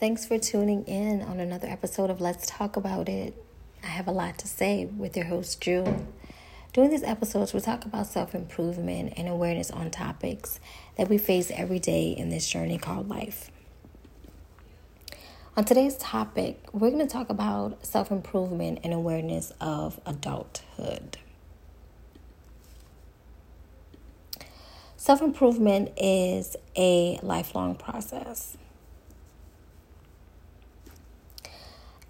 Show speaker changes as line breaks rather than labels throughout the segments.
Thanks for tuning in on another episode of Let's Talk About It. I have a lot to say with your host, Drew. During these episodes, we talk about self improvement and awareness on topics that we face every day in this journey called life. On today's topic, we're going to talk about self improvement and awareness of adulthood. Self improvement is a lifelong process.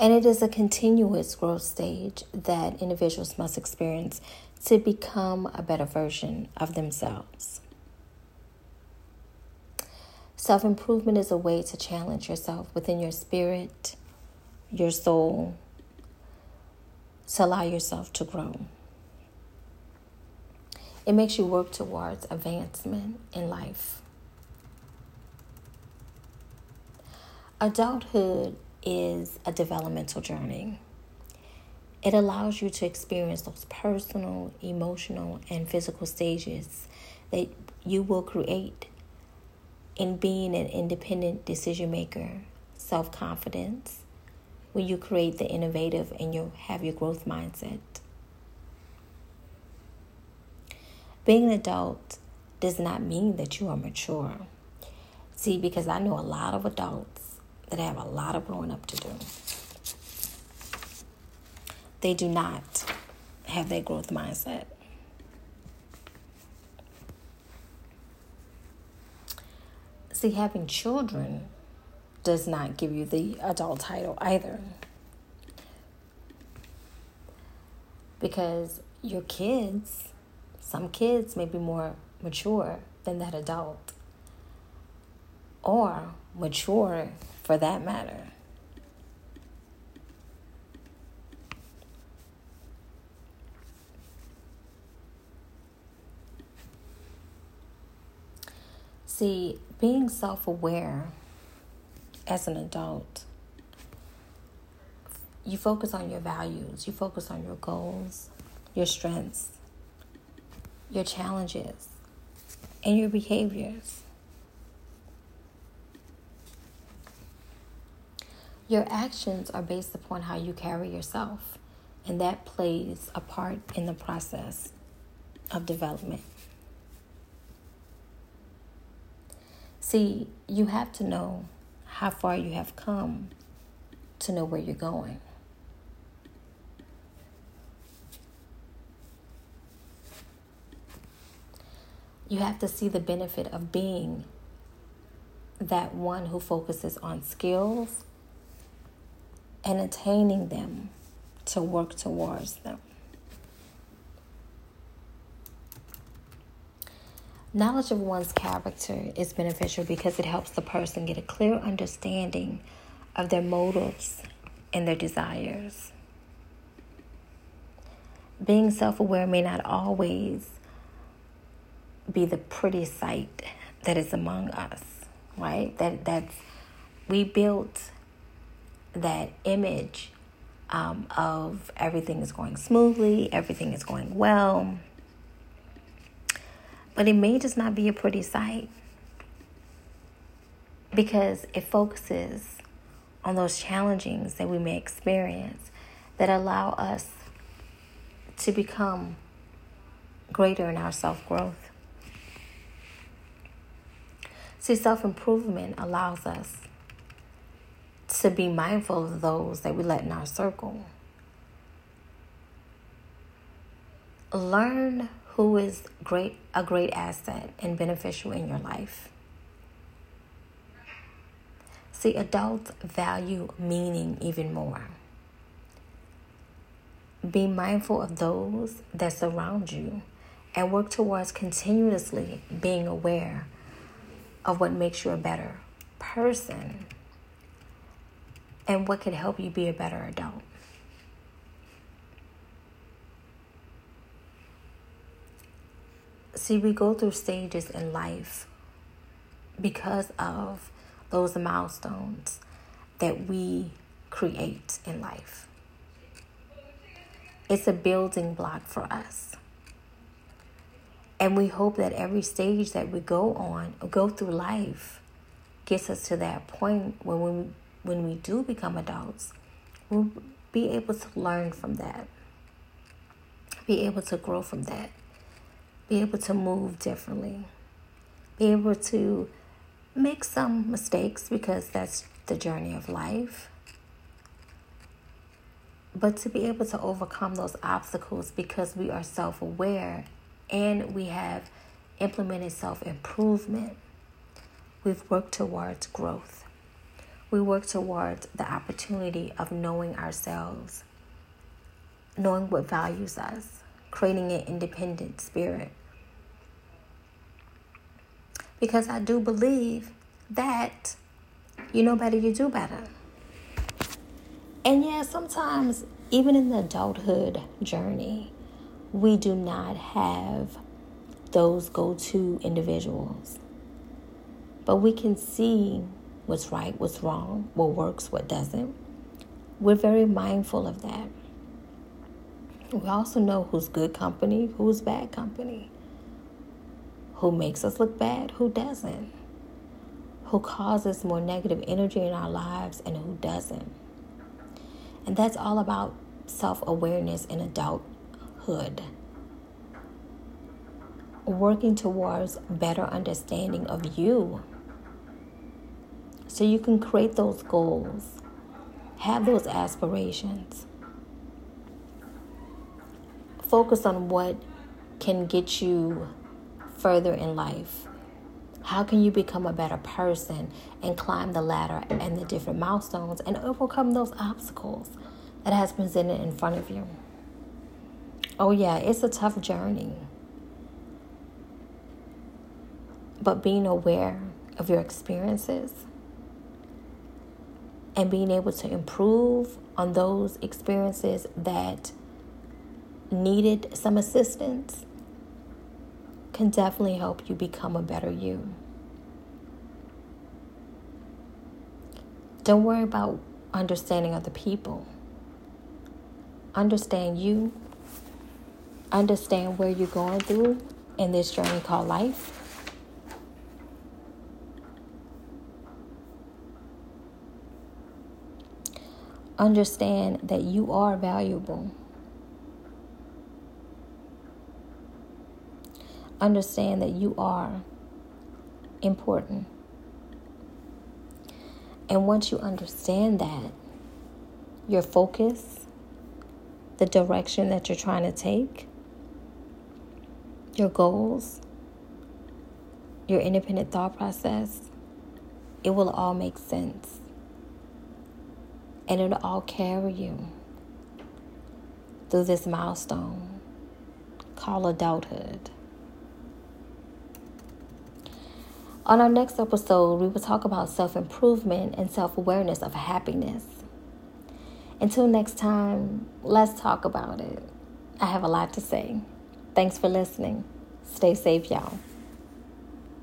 And it is a continuous growth stage that individuals must experience to become a better version of themselves. Self improvement is a way to challenge yourself within your spirit, your soul, to allow yourself to grow. It makes you work towards advancement in life. Adulthood is a developmental journey. It allows you to experience those personal, emotional, and physical stages that you will create in being an independent decision maker, self confidence, when you create the innovative and you have your growth mindset. Being an adult does not mean that you are mature. See, because I know a lot of adults that have a lot of growing up to do. They do not have that growth mindset. See, having children does not give you the adult title either. Because your kids some kids may be more mature than that adult, or mature for that matter. See, being self aware as an adult, you focus on your values, you focus on your goals, your strengths, your challenges, and your behaviors. Your actions are based upon how you carry yourself, and that plays a part in the process of development. See, you have to know how far you have come to know where you're going. you have to see the benefit of being that one who focuses on skills and attaining them to work towards them. Knowledge of one's character is beneficial because it helps the person get a clear understanding of their motives and their desires. Being self aware may not always be the pretty sight that is among us, right? That that's we built that image um, of everything is going smoothly, everything is going well, but it may just not be a pretty sight because it focuses on those challengings that we may experience that allow us to become greater in our self growth. See, self improvement allows us to be mindful of those that we let in our circle. Learn who is great a great asset and beneficial in your life. See, adults value meaning even more. Be mindful of those that surround you and work towards continuously being aware of what makes you a better person and what could help you be a better adult. See, we go through stages in life because of those milestones that we create in life. It's a building block for us. And we hope that every stage that we go on, go through life, gets us to that point when we when we do become adults, we'll be able to learn from that, be able to grow from that, be able to move differently, be able to make some mistakes because that's the journey of life. But to be able to overcome those obstacles because we are self aware and we have implemented self improvement, we've worked towards growth. We work towards the opportunity of knowing ourselves, knowing what values us, creating an independent spirit. Because I do believe that you know better, you do better. And yeah, sometimes, even in the adulthood journey, we do not have those go to individuals. But we can see what's right, what's wrong, what works, what doesn't. We're very mindful of that. We also know who's good company, who's bad company, who makes us look bad, who doesn't, who causes more negative energy in our lives, and who doesn't. And that's all about self awareness in adulthood. Working towards better understanding of you so you can create those goals, have those aspirations. Focus on what can get you further in life. How can you become a better person and climb the ladder and the different milestones and overcome those obstacles that has presented in front of you? Oh yeah, it's a tough journey. But being aware of your experiences and being able to improve on those experiences that needed some assistance can definitely help you become a better you. Don't worry about understanding other people. Understand you. Understand where you're going through in this journey called life understand that you are valuable. Understand that you are important. And once you understand that, your focus, the direction that you're trying to take, your goals, your independent thought process, it will all make sense and it'll all carry you through this milestone called adulthood. On our next episode, we will talk about self improvement and self awareness of happiness. Until next time, let's talk about it. I have a lot to say. Thanks for listening. Stay safe, y'all.